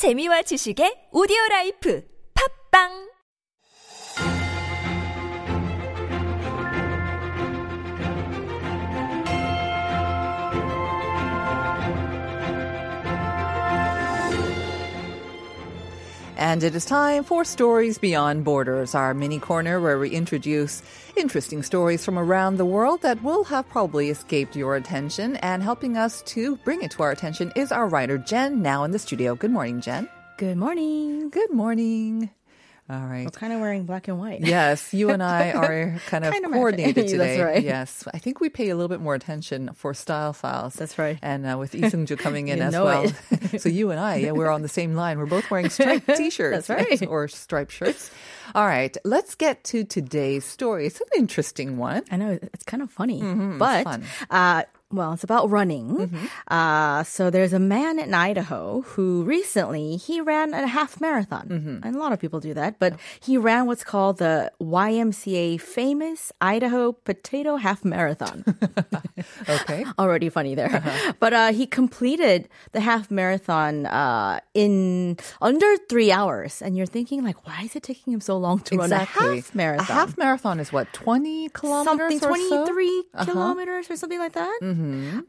재미와 지식의 오디오 라이프. 팝빵 And it is time for Stories Beyond Borders, our mini corner where we introduce interesting stories from around the world that will have probably escaped your attention. And helping us to bring it to our attention is our writer, Jen, now in the studio. Good morning, Jen. Good morning. Good morning. All right. We're kind of wearing black and white. Yes, you and I are kind of Kind of coordinated matching. today. That's right. Yes, I think we pay a little bit more attention for style files. That's right. And uh, with Isungju coming in as well. so you and I, yeah, we're on the same line. We're both wearing striped t-shirts. That's right. or striped shirts. All right, let's get to today's story. It's an interesting one. I know it's kind of funny, it's but uh, well, it's about running. Uh, so there's a man in Idaho who recently he ran a half marathon, and a lot of people do that. But he ran what's called the YMCA famous Idaho Potato Half Marathon. Okay. already funny there. But uh, he completed the half marathon uh, in under three hours. And you're thinking, like, why is it taking him so long to run a half marathon? A half marathon is what, 20 kilometers something, or so? 23 kilometers or something like that.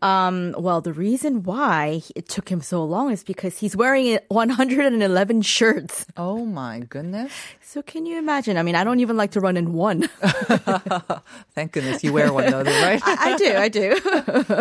Um, well, the reason why it took him so long is because he's wearing 111 shirts. Oh my goodness. So can you imagine? I mean, I don't even like to run in one. Thank goodness you wear one though, right? I, I do, I do.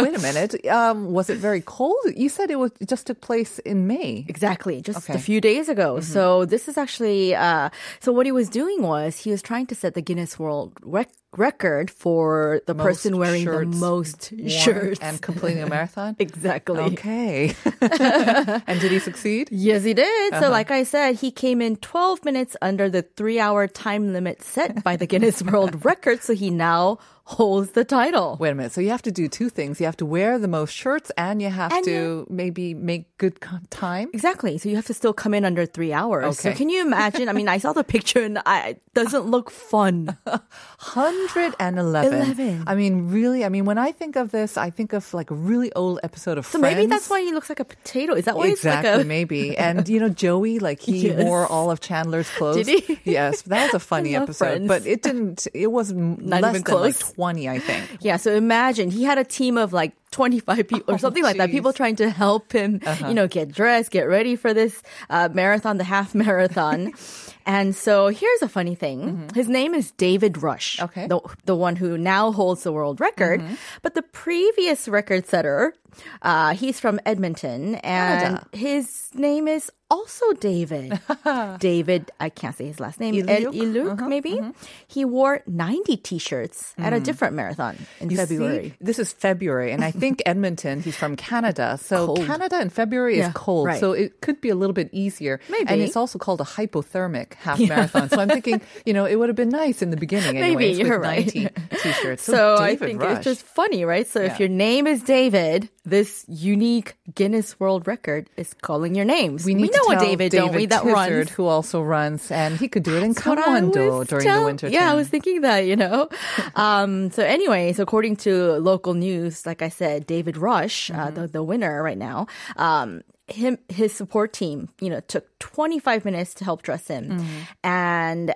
Wait a minute. Um, was it very cold? You said it was it just took place in May. Exactly, just Okay. a few days ago. So this is actually uh, so what he was doing was he was trying to set the Guinness World rec- Record for the Most person wearing the most shirts and completing a marathon. Exactly. Okay. and did he succeed? Yes, he did. Uh-huh. So, like I said, he came in 12 minutes under the three hour time limit set by the Guinness World Record. So he now holds the title. Wait a minute. So you have to do two things. You have to wear the most shirts, and you have And to maybe make good time. Exactly. So you have to still come in under three hours. So Okay. can you imagine? I mean, I saw the picture and I, it doesn't look fun. Hundred and eleven. 11. I mean, really. I mean, when I think of this, I think of like a really old episode of So Friends. maybe that's why he looks like a potato. Is that why Exactly, like a maybe. And you know, Joey, like he Yes. wore all of Chandler's clothes. Did he? Yes, that was a funny episode. Friends. But it didn't. It was m- Not less even than like close. twenty, I think. Yeah, so imagine he had a team of like 25 people or Oh, something like that. People trying to help him, Uh-huh. you know, get dressed, get ready for this uh, marathon, the half marathon. and so here's a funny thing. His name is David Rush. Mm-hmm. Okay. The, the one who now holds the world record. Mm-hmm. But the previous record setter, uh, he's from Edmonton and Canada. his name is also David. David, I can't say his last name. Iluk? Iluk, Uh-huh, maybe. He wore 90 t-shirts at a different marathon in Mm. You February. See, this is February, and I think Edmonton, he's from Canada. So Cold. Canada in February Yeah, is cold. right. So it could be a little bit easier. Maybe. And it's also called a hypothermic half marathon. So I'm thinking, you know, it would have been nice in the beginning anyways, Maybe, you're with right. 90 t-shirts. So I David think Rush. it's just funny, right? So Yeah. if your name is David, this unique Guinness World Record is calling your names. We need know tell David, don't we? That Tizard, runs. who also runs, and he could do it in That's what Gangwon-do was during tell- the winter Yeah, I was thinking that, you know. um, so anyways, according to local news, like I said, David Rush, Mm-hmm. uh, the, the winner right now, um, him, his support team, you know, took 25 minutes to help dress him. Mm-hmm. And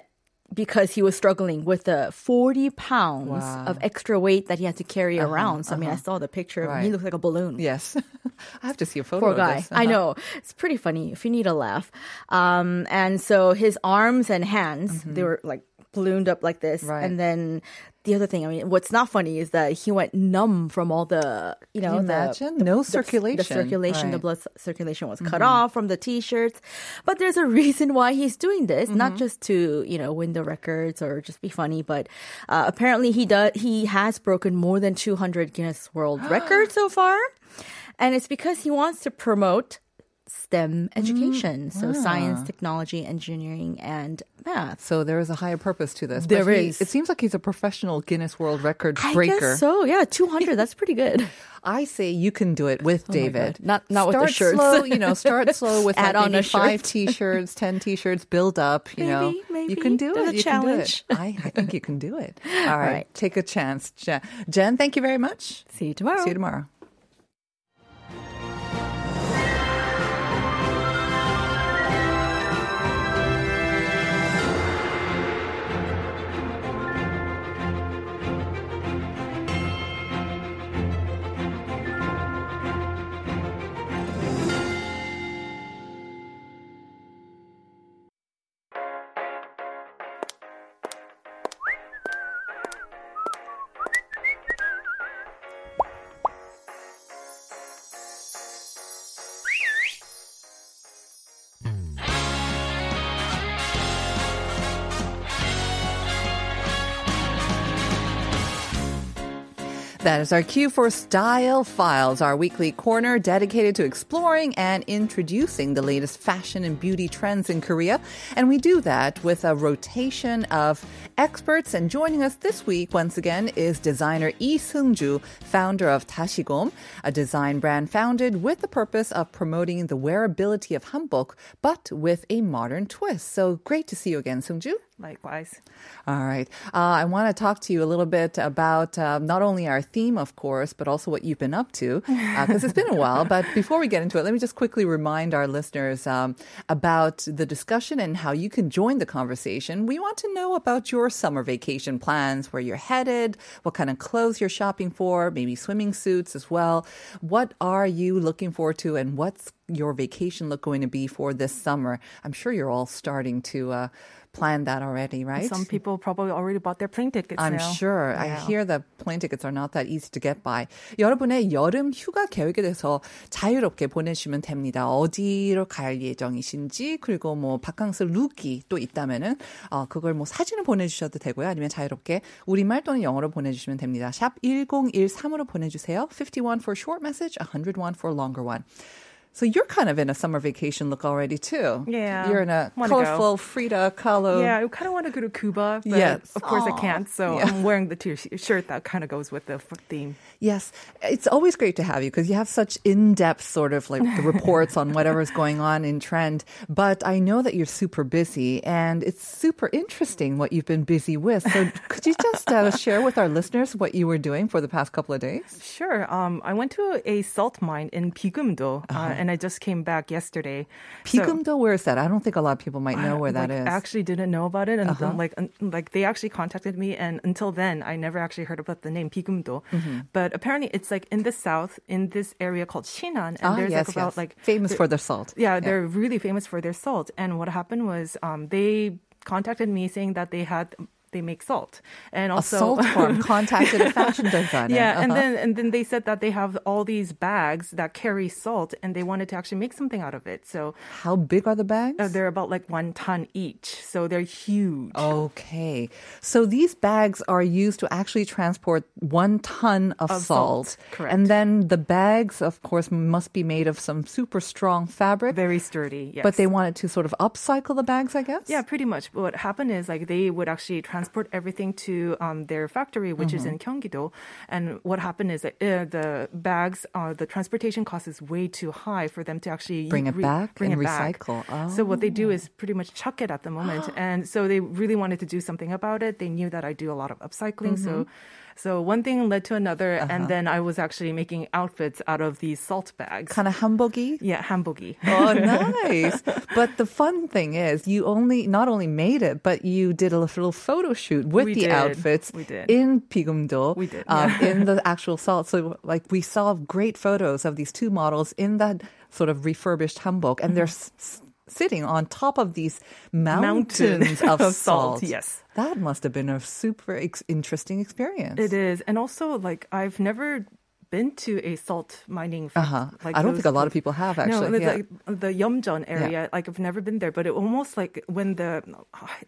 because he was struggling with the 40 pounds Wow. Uh-huh, of extra weight that he had to carry around. So, I mean, I saw the picture of him. He Right. looks like a balloon. Yes. I have to see a photo Poor of guy. this. I Uh-huh. know. It's pretty funny if you need a laugh. Um, and so his arms and hands, they were like ballooned up like this. Mm-hmm. Right. And then the other thing, I mean, what's not funny is that he went numb from all the, you know, you the, imagine? No the- circulation. The, circulation, the Right. Mm-hmm. blood circulation was cut off from the t-shirts. But there's a reason why he's doing this, Mm-hmm. not just to, you know, win the records or just be funny, but uh, apparently he does he has broken more than 200 Guinness World Records so far. And it's because he wants to promote STEM Mm, education, so science, technology, engineering, and math. So there is a higher purpose to this. There he- is. It seems like he's a professional Guinness World Record I breaker. guess so. Yeah, 200. that's pretty good. I say you can do it with Oh David. Not- not with the start shirts. slow. You know, start slow with Add like on maybe a five t-shirts, ten t-shirts, build up. You know, Maybe, you can do maybe. it. There's a you challenge. can do it. I, I think you can do it. All right, right. take a chance, Jen. Jen, thank you very much. See you tomorrow. See you tomorrow. That is our cue for Style Files, our weekly corner dedicated to exploring and introducing the latest fashion and beauty trends in Korea. And we do that with a rotation of experts. And joining us this week, once again, is designer Lee Seung-ju, founder of Tashigom, a design brand founded with the purpose of promoting the wearability of hanbok, but with a modern twist. So great to see you again, Seung-ju. Likewise. All right. Uh, I want to talk to you a little bit about uh, not only our theme, of course, but also what you've been up to, because uh, it's been a while. But before we get into it, let me just quickly remind our listeners um, about the discussion and how you can join the conversation. We want to know about your summer vacation plans, where you're headed, what kind of clothes you're shopping for, maybe swimming suits as well. What are you looking forward to, and what's your vacation look going to be for this summer? I'm sure you're all starting to uh, planned that already, right? Some people probably already bought their plane tickets I'm now. sure. Yeah. I hear that plane tickets are not that easy to get by. 여러분의 여름 휴가 계획에 대해서 자유롭게 보내주시면 됩니다. 어디로 갈 예정이신지 그리고 뭐 바캉스 룩이 또 있다면은 어, 그걸 뭐 사진을 보내주셔도 되고요. 아니면 자유롭게 우리말 또는 영어로 보내주시면 됩니다. 샵 1013으로 보내주세요. 51 for short message, 101 for longer one. So you're kind of in a summer vacation look already too. Yeah. You're in a Wanna go. colorful Frida Kahlo. Yeah, I kind of want to go to Cuba, but Yes. of course Aw. I can't. So Yeah. I'm wearing the t-shirt that kind of goes with the theme. Yes, it's always great to have you because you have such in-depth sort of like the reports on whatever's going on in trend. But I know that you're super busy, and it's super interesting what you've been busy with. So could you just uh, share with our listeners what you were doing for the past couple of days? Sure. Um, I went to a salt mine in Pigumdo, Uh-huh. uh, and I just came back yesterday. So- where is that? I don't think a lot of people might know where that like, is. I actually didn't know about it, and Uh-huh. then, like un- like they actually contacted me, and until then, I never actually heard about the name Pigumdo. Mm-hmm. But apparently, it's like in the south, in this area called Shinan, and ah, there's yes, like about yes. like famous for their salt. yeah, they're really famous for their salt. And what happened was um, they contacted me saying that they had they make salt, and a also salt farm contacted a fashion designer. yeah, and Uh-huh. then and then they said that they have all these bags that carry salt, and they wanted to actually make something out of it. So how big are the bags? uh, they're about like one ton each, so they're huge. Okay. So these bags are used to actually transport one ton of, Of salt. salt, correct. And then the bags, of course, must be made of some super strong fabric. Very sturdy. Yes. But they wanted to sort of upcycle the bags, I guess? Yeah, pretty much. What happened is like they would actually transport everything to um, their factory, which is in Mm-hmm. Gyeonggi-do. And what happened is that uh, the bags, uh, the transportation cost is way too high for them to actually Bring it back bring and it back. recycle. So what they do Oh. is pretty much chuck it at the moment. And so they really wanted to do something about it. They knew that I do a lot of upcycling, so. Mm-hmm. So one thing led to another, Uh-huh. and then I was actually making outfits out of these salt bags. Kind of hamburgy? Yeah, hambogi. Oh, nice. but the fun thing is, you only not only made it, but you did a little photo shoot with We the did. outfits We did. in Pigumdo. We did, um, yeah. in the actual salt. So, like, we saw great photos of these two models in that sort of refurbished hanbok, and they're s- s- sitting on top of these mountains Mountain of, of salt, salt. yes. That must have been a super ex- interesting experience. It is, and also like I've never been to a salt mining. Uh-huh. Like I don't think a lot of people have actually. it's yeah. like the Yeomjeon area. Like I've never been there, but it almost like when the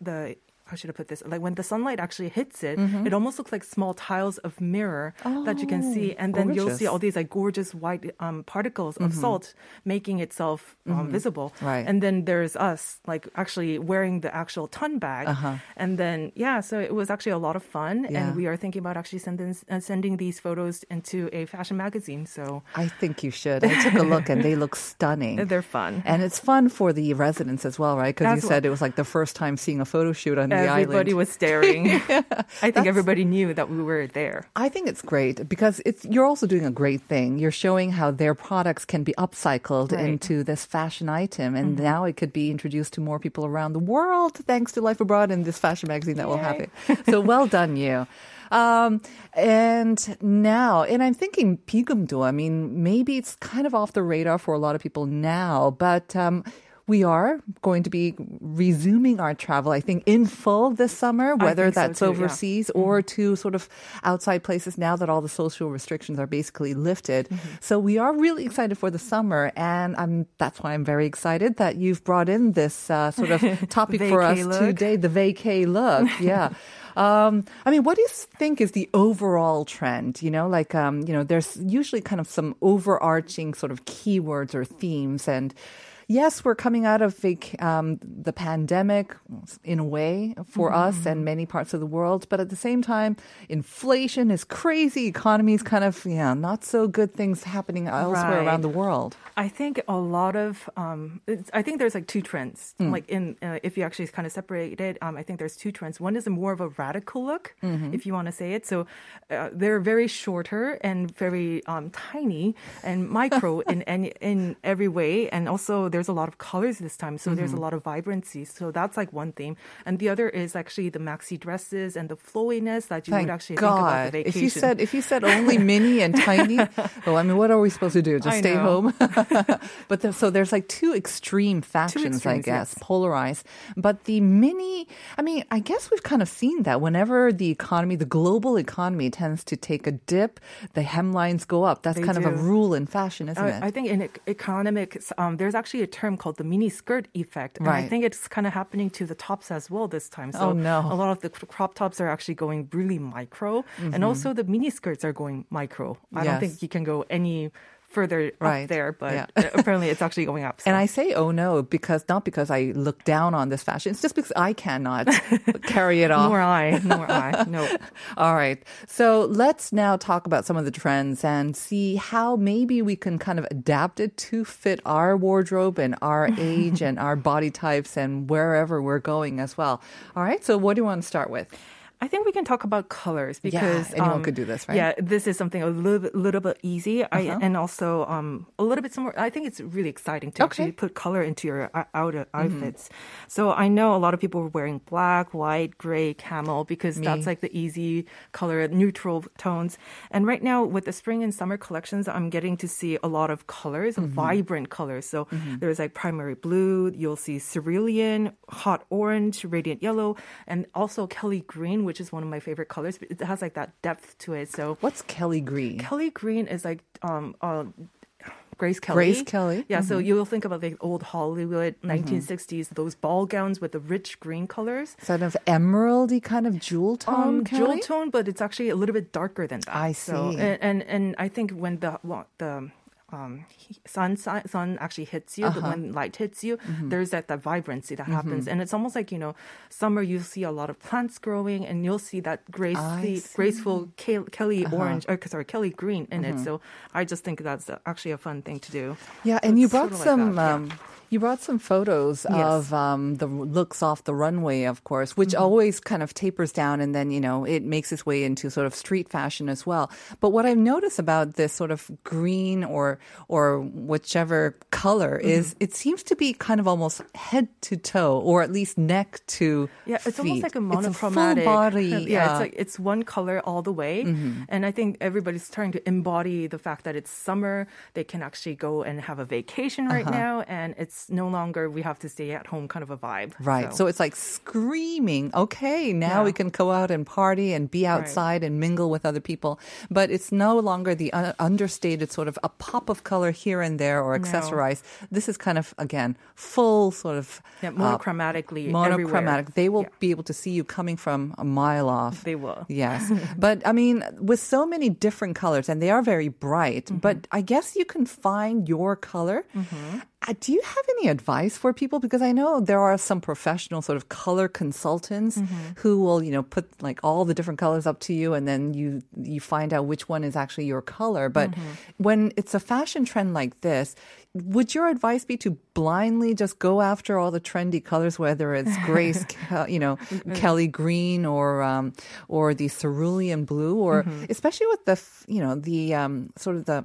the how should I put this? Like when the sunlight actually hits it, Mm-hmm. it almost looks like small tiles of mirror that you can see, Oh, and then you'll see all these like gorgeous white um, particles of salt making itself um, visible. Mm-hmm. Right. And then there's us like actually wearing the actual ton bag, Uh-huh. and then yeah, so it was actually a lot of fun, Yeah. and we are thinking about actually sending uh, sending these photos into a fashion magazine. So I think you should. I took a look and they look stunning. they're fun. And it's fun for the residents as well, right? Because you said it was like the first time seeing a photo shoot on the Everybody island. was staring. I think everybody knew that we were there. I think it's great because it's you're also doing a great thing. You're showing how their products can be upcycled Right. Mm-hmm. into this fashion item, and now it could be introduced to more people around the world thanks to Life Abroad and this fashion magazine that will have it. So well done, you. Um, and now, and I'm thinking Pigumdo. I mean, maybe it's kind of off the radar for a lot of people now, but um, we are going to be resuming our travel, I think, in full this summer, whether think so that's too, yeah. Mm-hmm. overseas or to sort of outside places now that all the social restrictions are basically lifted. Mm-hmm. So we are really excited for the summer, and I'm, that's why I'm very excited that you've brought in this uh, sort of topic for us look. today, the vacay look. Yeah. Um, I mean, what do you think is the overall trend? You know, like, um, you know, there's usually kind of some overarching sort of keywords or themes. And yes, we're coming out of vac- um, the pandemic in a way for us and many parts of the world. But at the same time, inflation is crazy. Economy is kind of, yeah, not so good things happening elsewhere Right. around the world. I think a lot of um, it's, I think there's like two trends. Hmm. Like in uh, if you actually kind of separate it, um, I think there's two trends. One is a more of a radical look, Mm-hmm. if you want to say it. So uh, they're very shorter and very um, tiny and micro in any in every way, and also there's a lot of colors this time. So there's a Mm-hmm. lot of vibrancy. So that's like one theme, and the other is actually the maxi dresses and the flowiness that you Thank would actually God. think about the vacation. If you said if you said only mini and tiny, well, I mean, what are we supposed to do? Just I stay know. home? but the, so there's like two extreme factions, I extremes, guess, yes. polarized. But the mini, I mean, I guess we've kind of seen that whenever the economy, the global economy, tends to take a dip, the hemlines go up. That's They kind of a rule in fashion, isn't it? I, I think in ec- economics, um, there's actually a term called the mini skirt effect. And Right. I think it's kind of happening to the tops as well this time. So Oh, no. a lot of the crop tops are actually going really micro. And also the mini skirts are going micro. I Mm-hmm. Yes. don't think you can go any further Right. up there, but Yeah. apparently it's actually going up. so. And I say, oh no, because not because I look down on this fashion. It's just because I cannot carry it off. Nor I, nor I. No. All right. So let's now talk about some of the trends and see how maybe we can kind of adapt it to fit our wardrobe and our age and our body types and wherever we're going as well. All right. So what do you want to start with? I think we can talk about colors Yeah, because anyone um, could do this, right? Yeah, this is something a little bit, little bit easy, Uh-huh. and also um, a little bit more. I think it's really exciting to Okay. Mm-hmm. actually put color into your uh, outer outfits. So I know a lot of people are wearing black, white, gray, camel because that's like the easy color, neutral tones. And right now with the spring and summer collections, I'm getting to see a lot of colors, Mm-hmm. vibrant colors. So there's like primary blue, you'll see cerulean, hot orange, radiant yellow, and also Kelly green, which is one of my favorite colors. It has like that depth to it. So What's Kelly Green? Kelly green is like um uh Grace Kelly. Grace Kelly, Mm-hmm. Yeah, so you'll think about the old Hollywood 1960s, those ball gowns with the rich green colors. Sort of emeraldy kind of jewel tone, Um, jewel tone, but it's actually a little bit darker than that. I So, see. and, and and I think when the the um, sun sun sun actually hits you, Uh-huh. the when light hits you, Mm-hmm. there's that that vibrancy that happens, and it's almost like you know, summer you see a lot of plants growing, and you'll see that grace, see. Uh-huh. graceful Ke- Kelly orange, or sorry, Kelly green in Mm-hmm. it. So I just think that's actually a fun thing to do. Yeah, So and you brought sorta like some. that, yeah. You brought some photos Yes. of um, the looks off the runway, of course, which Mm-hmm. always kind of tapers down and then, you know, it makes its way into sort of street fashion as well. But what I've noticed about this sort of green or or whichever color is Mm-hmm. it seems to be kind of almost head to toe or at least neck to Yeah, it's feet. almost like a It's monochromatic. full body. Yeah, it's uh, like it's one color all the way, and I think everybody's trying to embody the fact that it's summer. They can actually go and have a vacation right now, and it's no longer we have to stay at home kind of a vibe. Right. So, it's like screaming, okay, now we can go out and party and be outside and mingle with other people. But it's no longer the uh, understated sort of a pop of color here and there or accessorized. This is kind of, again, full sort of yeah, uh, monochromatic. everywhere. They will Yeah. be able to see you coming from a mile off. They will. Yes. but I mean, with so many different colors, and they are very bright, Mm-hmm. but I guess you can find your color. Uh, do you have any advice for people? Because I know there are some professional sort of color consultants Mm-hmm. who will, you know, put like all the different colors up to you, and then you you find out which one is actually your color. But Mm-hmm. when it's a fashion trend like this, would your advice be to blindly just go after all the trendy colors, whether it's Grace, Ke- you know, Kelly green or um, or the cerulean blue, or Mm-hmm. especially with the you know the um, sort of the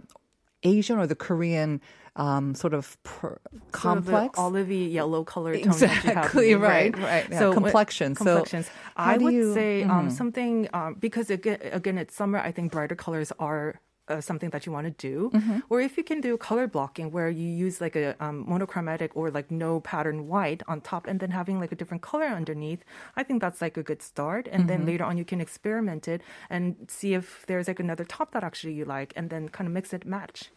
Asian or the Korean um, sort of per- Sort complex. olivey yellow color tone that you have. Exactly, right, right, right. Yeah, So what- complexion. So complexions. how I would you- say um, mhm. something um, because again, again, it's summer. I think brighter colors are uh, something that you want to do, Mm-hmm. or if you can do color blocking where you use like a um, monochromatic or like no pattern white on top and then having like a different color underneath, I think that's like a good start. And Mm-hmm. then later on, you can experiment it and see if there's like another top that actually you like, and then kind of mix it match.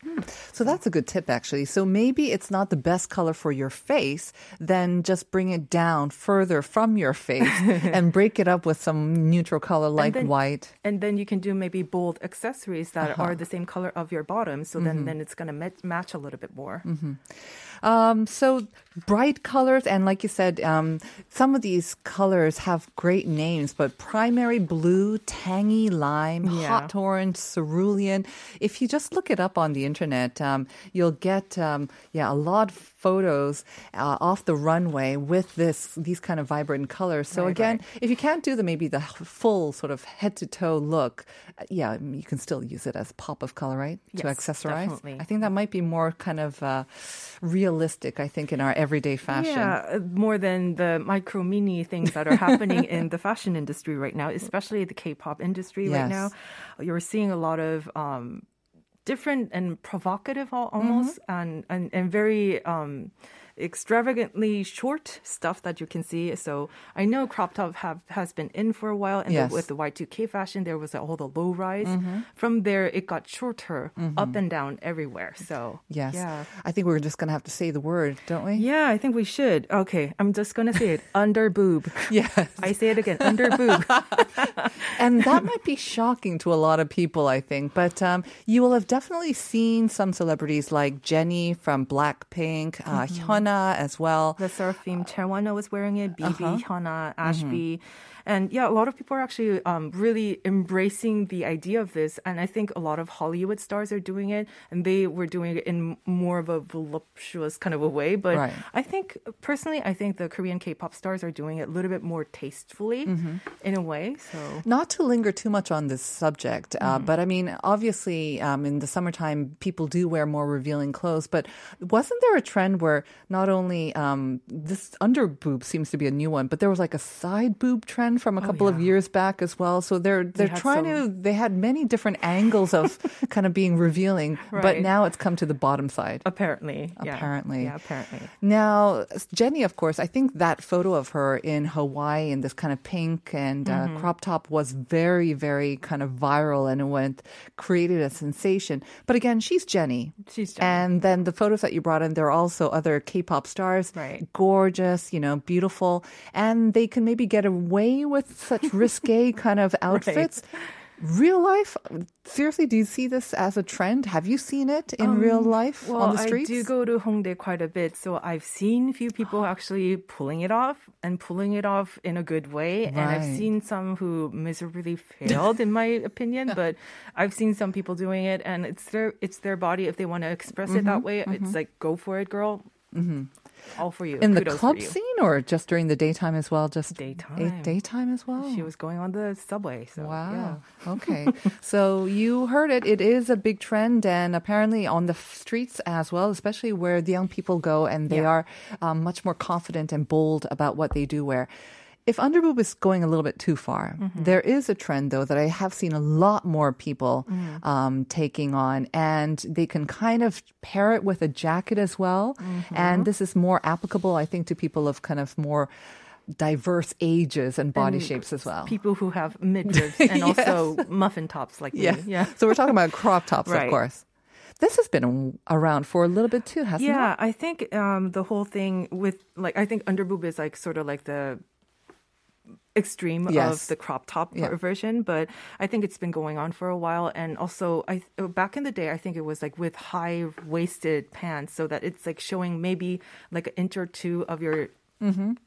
So that's a good tip, actually. So maybe it's not the best color for your face, then just bring it down further from your face and break it up with some neutral color like then- white. And then you can do maybe bold accessories that Uh-huh. are the same color of your bottom. So Mm-hmm. then, then it's going to match a little bit more. Um, so bright colors, and like you said, um, some of these colors have great names, but primary blue, tangy lime, Yeah. hot orange, cerulean. If you just look it up on the internet, um, you'll get um, yeah a lot of photos uh, off the runway with this these kind of vibrant colors. So Right, again, right. if you can't do the maybe the full sort of head to toe look, uh, yeah, you can still use it as pop of color, right? to accessorize. definitely. I think that might be more kind of uh, realistic. I think in our everyday fashion. Yeah, uh, more than the micro mini things that are happening in the fashion industry right now, especially the K-pop industry right now. You're seeing a lot of um, different and provocative almost Mm-hmm. and, and and very um, extravagantly short stuff that you can see. So I know crop top have has been in for a while, and Yes. the, with the Y2K fashion, there was all the low rise. Mm-hmm. From there, it got shorter, up and down everywhere. So Yes. yeah. I think we're just going to have to say the word, don't we? Yeah, I think we should. Okay, I'm just gonna say it. Under boob. Yes. I say it again. Under boob. and that might be shocking to a lot of people, I think. But um, you will have definitely seen some celebrities like Jenny from Blackpink, uh, Hyuna as well. the surf theme Chewana was wearing it. BB, Uh-huh. Hyuna, Ashby. And yeah, a lot of people are actually um, really embracing the idea of this. And I think a lot of Hollywood stars are doing it. And they were doing it in more of a voluptuous kind of a way. But Right. I think, personally, I think the Korean K pop stars are doing it a little bit more tastefully Mm-hmm. in a way. So. Not to linger too much on this subject, uh, but I mean, obviously, um, in the summertime, people do wear more revealing clothes. But wasn't there a trend where not only um, this under boob seems to be a new one, but there was like a side boob trend from a couple of yeah. years back as well? So they're they're had trying to. They had many different angles of kind of being revealing, but now it's come to the bottom side. Apparently. Apparently. Yeah, apparently. Now, Jenny, of course, I think that photo of her in Hawaii in this kind of pink and uh, Mm-hmm. crop top was very, very kind of viral and it went created a sensation. But again, she's Jenny. She's Jenny. And then the photos that you brought in, there are also other K-pop stars, Right. gorgeous, you know, beautiful, and they can maybe get away with such risque kind of outfits. Real life, seriously, do you see this as a trend? Have you seen it in um, real life Well, on the streets? I do go to Hongdae quite a bit, so I've seen a few people actually pulling it off and pulling it off in a good way. And I've seen some who miserably failed, in my opinion. But I've seen some people doing it, and it's their it's their body. If they want to express it that mm-hmm. way, it's mm-hmm. like go for it, girl. Mm-hmm. All for you. in the club scene or just during the daytime as well? Just Daytime. daytime as well. She was going on the subway. So Wow. yeah. Okay. so you heard it. It is a big trend, and apparently on the streets as well, especially where the young people go, and they Yeah. are um, much more confident and bold about what they do wear. If underboob is going a little bit too far, Mm-hmm. there is a trend though that I have seen a lot more people Mm. um, taking on, and they can kind of pair it with a jacket as well. Mm-hmm. And this is more applicable, I think, to people of kind of more diverse ages and body And shapes as well. People who have midriffs and also muffin tops like Yeah. me. Yeah. So we're talking about crop tops, of course. This has been around for a little bit too, hasn't yeah, it? Yeah, I think um, the whole thing with like I think underboob is like sort of like the extreme Yes. of the crop top Yeah. version, but I think it's been going on for a while. And also, I back in the day, I think it was like with high waisted pants, so that it's like showing maybe like an inch or two of your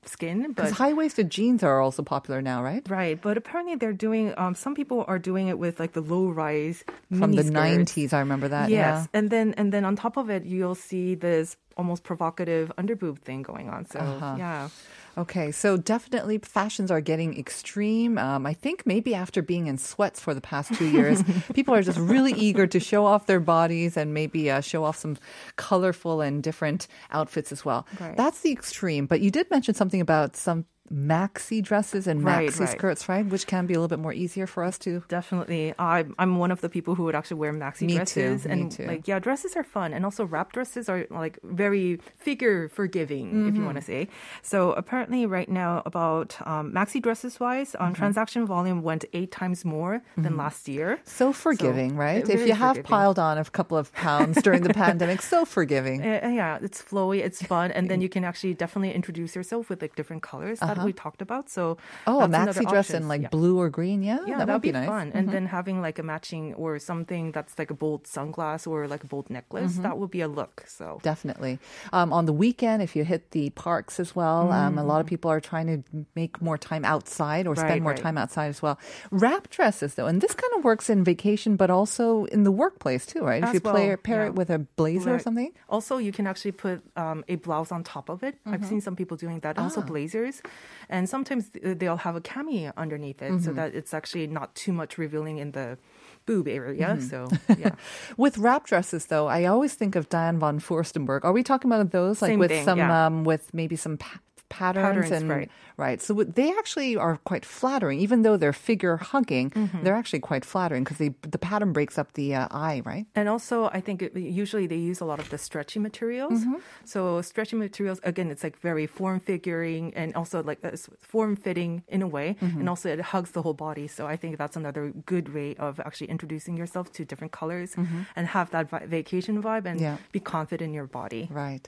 skin. Because high waisted jeans are also popular now, right? Right, but apparently they're doing. Um, some people are doing it with like the low rise From the 90s, I remember that. Yes, and then and then on top of it, you'll see this almost provocative underboob thing going on. So Uh-huh. yeah. Okay, so definitely fashions are getting extreme. Um, I think maybe after being in sweats for the past two years, people are just really eager to show off their bodies and maybe uh, show off some colorful and different outfits as well. Right. That's the extreme. But you did mention something about some maxi dresses and Right, maxi right. skirts, right? Which can be a little bit more easier for us to. Definitely. I'm I'm one of the people who would actually wear maxi Me dresses. too, me and too. like yeah, dresses are fun. And also wrap dresses are like very figure forgiving, if you want to Mm-hmm. say. So apparently right now about um, maxi dresses wise, on Mm-hmm. transaction volume went eight times more than last year. So forgiving, right? uh, If you have forgiving. piled on a couple of pounds during the pandemic, so forgiving. Uh, yeah, it's flowy, it's fun, and then you can actually definitely introduce yourself with like different colors that we talked about. So Oh, a maxi dress option. in like Yeah. blue or green, yeah, Yeah, that that'd be, be, nice. fun. And then having like a matching or something that's like a bold sunglass or like a bold necklace, Mm-hmm. that would be a look. So Definitely. Um, on the weekend, if you hit the parks as well, um, a lot of people are trying to make more time outside or spend Right, more right. time outside as well. Wrap dresses, though, and this kind of works in vacation, but also in the workplace too, right? if As you play, well, pair yeah. it with a blazer or something. Also, you can actually put um, a blouse on top of it. I've Mm-hmm. seen some people doing that. Also, Ah. blazers, and sometimes they'll have a cami underneath it, Mm-hmm. so that it's actually not too much revealing in the boob area. Mm-hmm. So yeah, With wrap dresses, though, I always think of Diane von Furstenberg. Are we talking about those, like Same with thing, some, yeah. um, with maybe some pa- patterns, Patterns, and right. right? So they actually are quite flattering, even though they're figure hugging. Mm-hmm. They're actually quite flattering because the pattern breaks up the uh, eye, right? and also I think it, usually they use a lot of the stretchy materials. Mm-hmm. So stretchy materials again, it's like very form figuring and also like uh, form fitting in a way, Mm-hmm. and also it hugs the whole body. So I think that's another good way of actually introducing yourself to different colors and have that vi- vacation vibe and Mm-hmm. Yeah. be confident in your body. Right.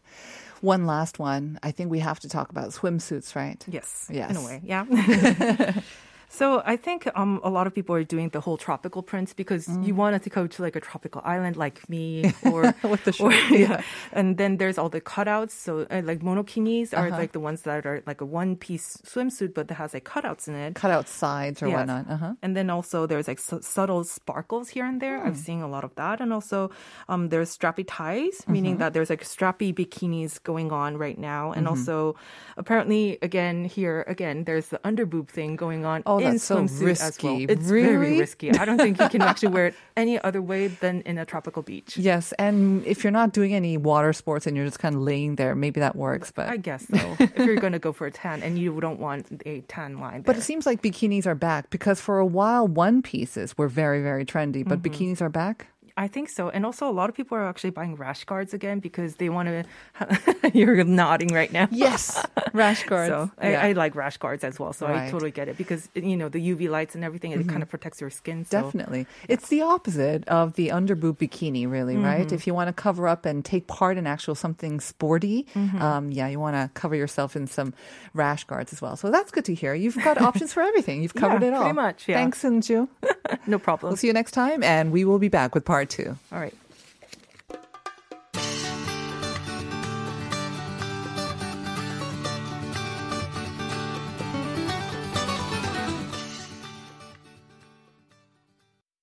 One last one. I think we have to talk about swimsuits, right? Yes, Yes. in a way, yeah. so I think um, a lot of people are doing the whole tropical prints because Mm. you wanted to go to like a tropical island like me, or With the or, shorts, yeah. And then there's all the cutouts. So uh, like monokinis Uh-huh. are like the ones that are like a one piece swimsuit, but that has like cutouts in it. Cutout sides or Yes. whatnot. Uh-huh. And then also there's like su- subtle sparkles here and there. Hmm. I've seen a lot of that. And also um, there's strappy ties, meaning Mm-hmm. that there's like strappy bikinis going on right now. And Mm-hmm. also apparently again here again there's the underboob thing going on Oh, in that's so as well. risky. It's Really? very risky. I don't think you can actually wear it any other way than in a tropical beach. Yes, and if you're not doing any water sports and you're just kind of laying there, maybe that works. But I guess so. if you're going to go for a tan and you don't want a tan line. But there. it seems like bikinis are back because for a while one pieces were very very trendy, but Mm-hmm. bikinis are back. I think so. And also, a lot of people are actually buying rash guards again because they want to. You're nodding right now. Yes, rash guards. So Yeah. I, I like rash guards as well. So Right. Mm-hmm. I totally get it because you know the UV lights and everything. It kind of protects your skin. So. Definitely. It's the opposite of the underboob bikini, really, right? Mm-hmm. If you want to cover up and take part in actual something sporty, Mm-hmm. um, yeah, you want to cover yourself in some rash guards as well. So that's good to hear. You've got options for everything. You've covered Yeah, it all. pretty much, yeah. Thanks, Seung-ju. No problem. We'll see you next time, and we will be back with part two. All right.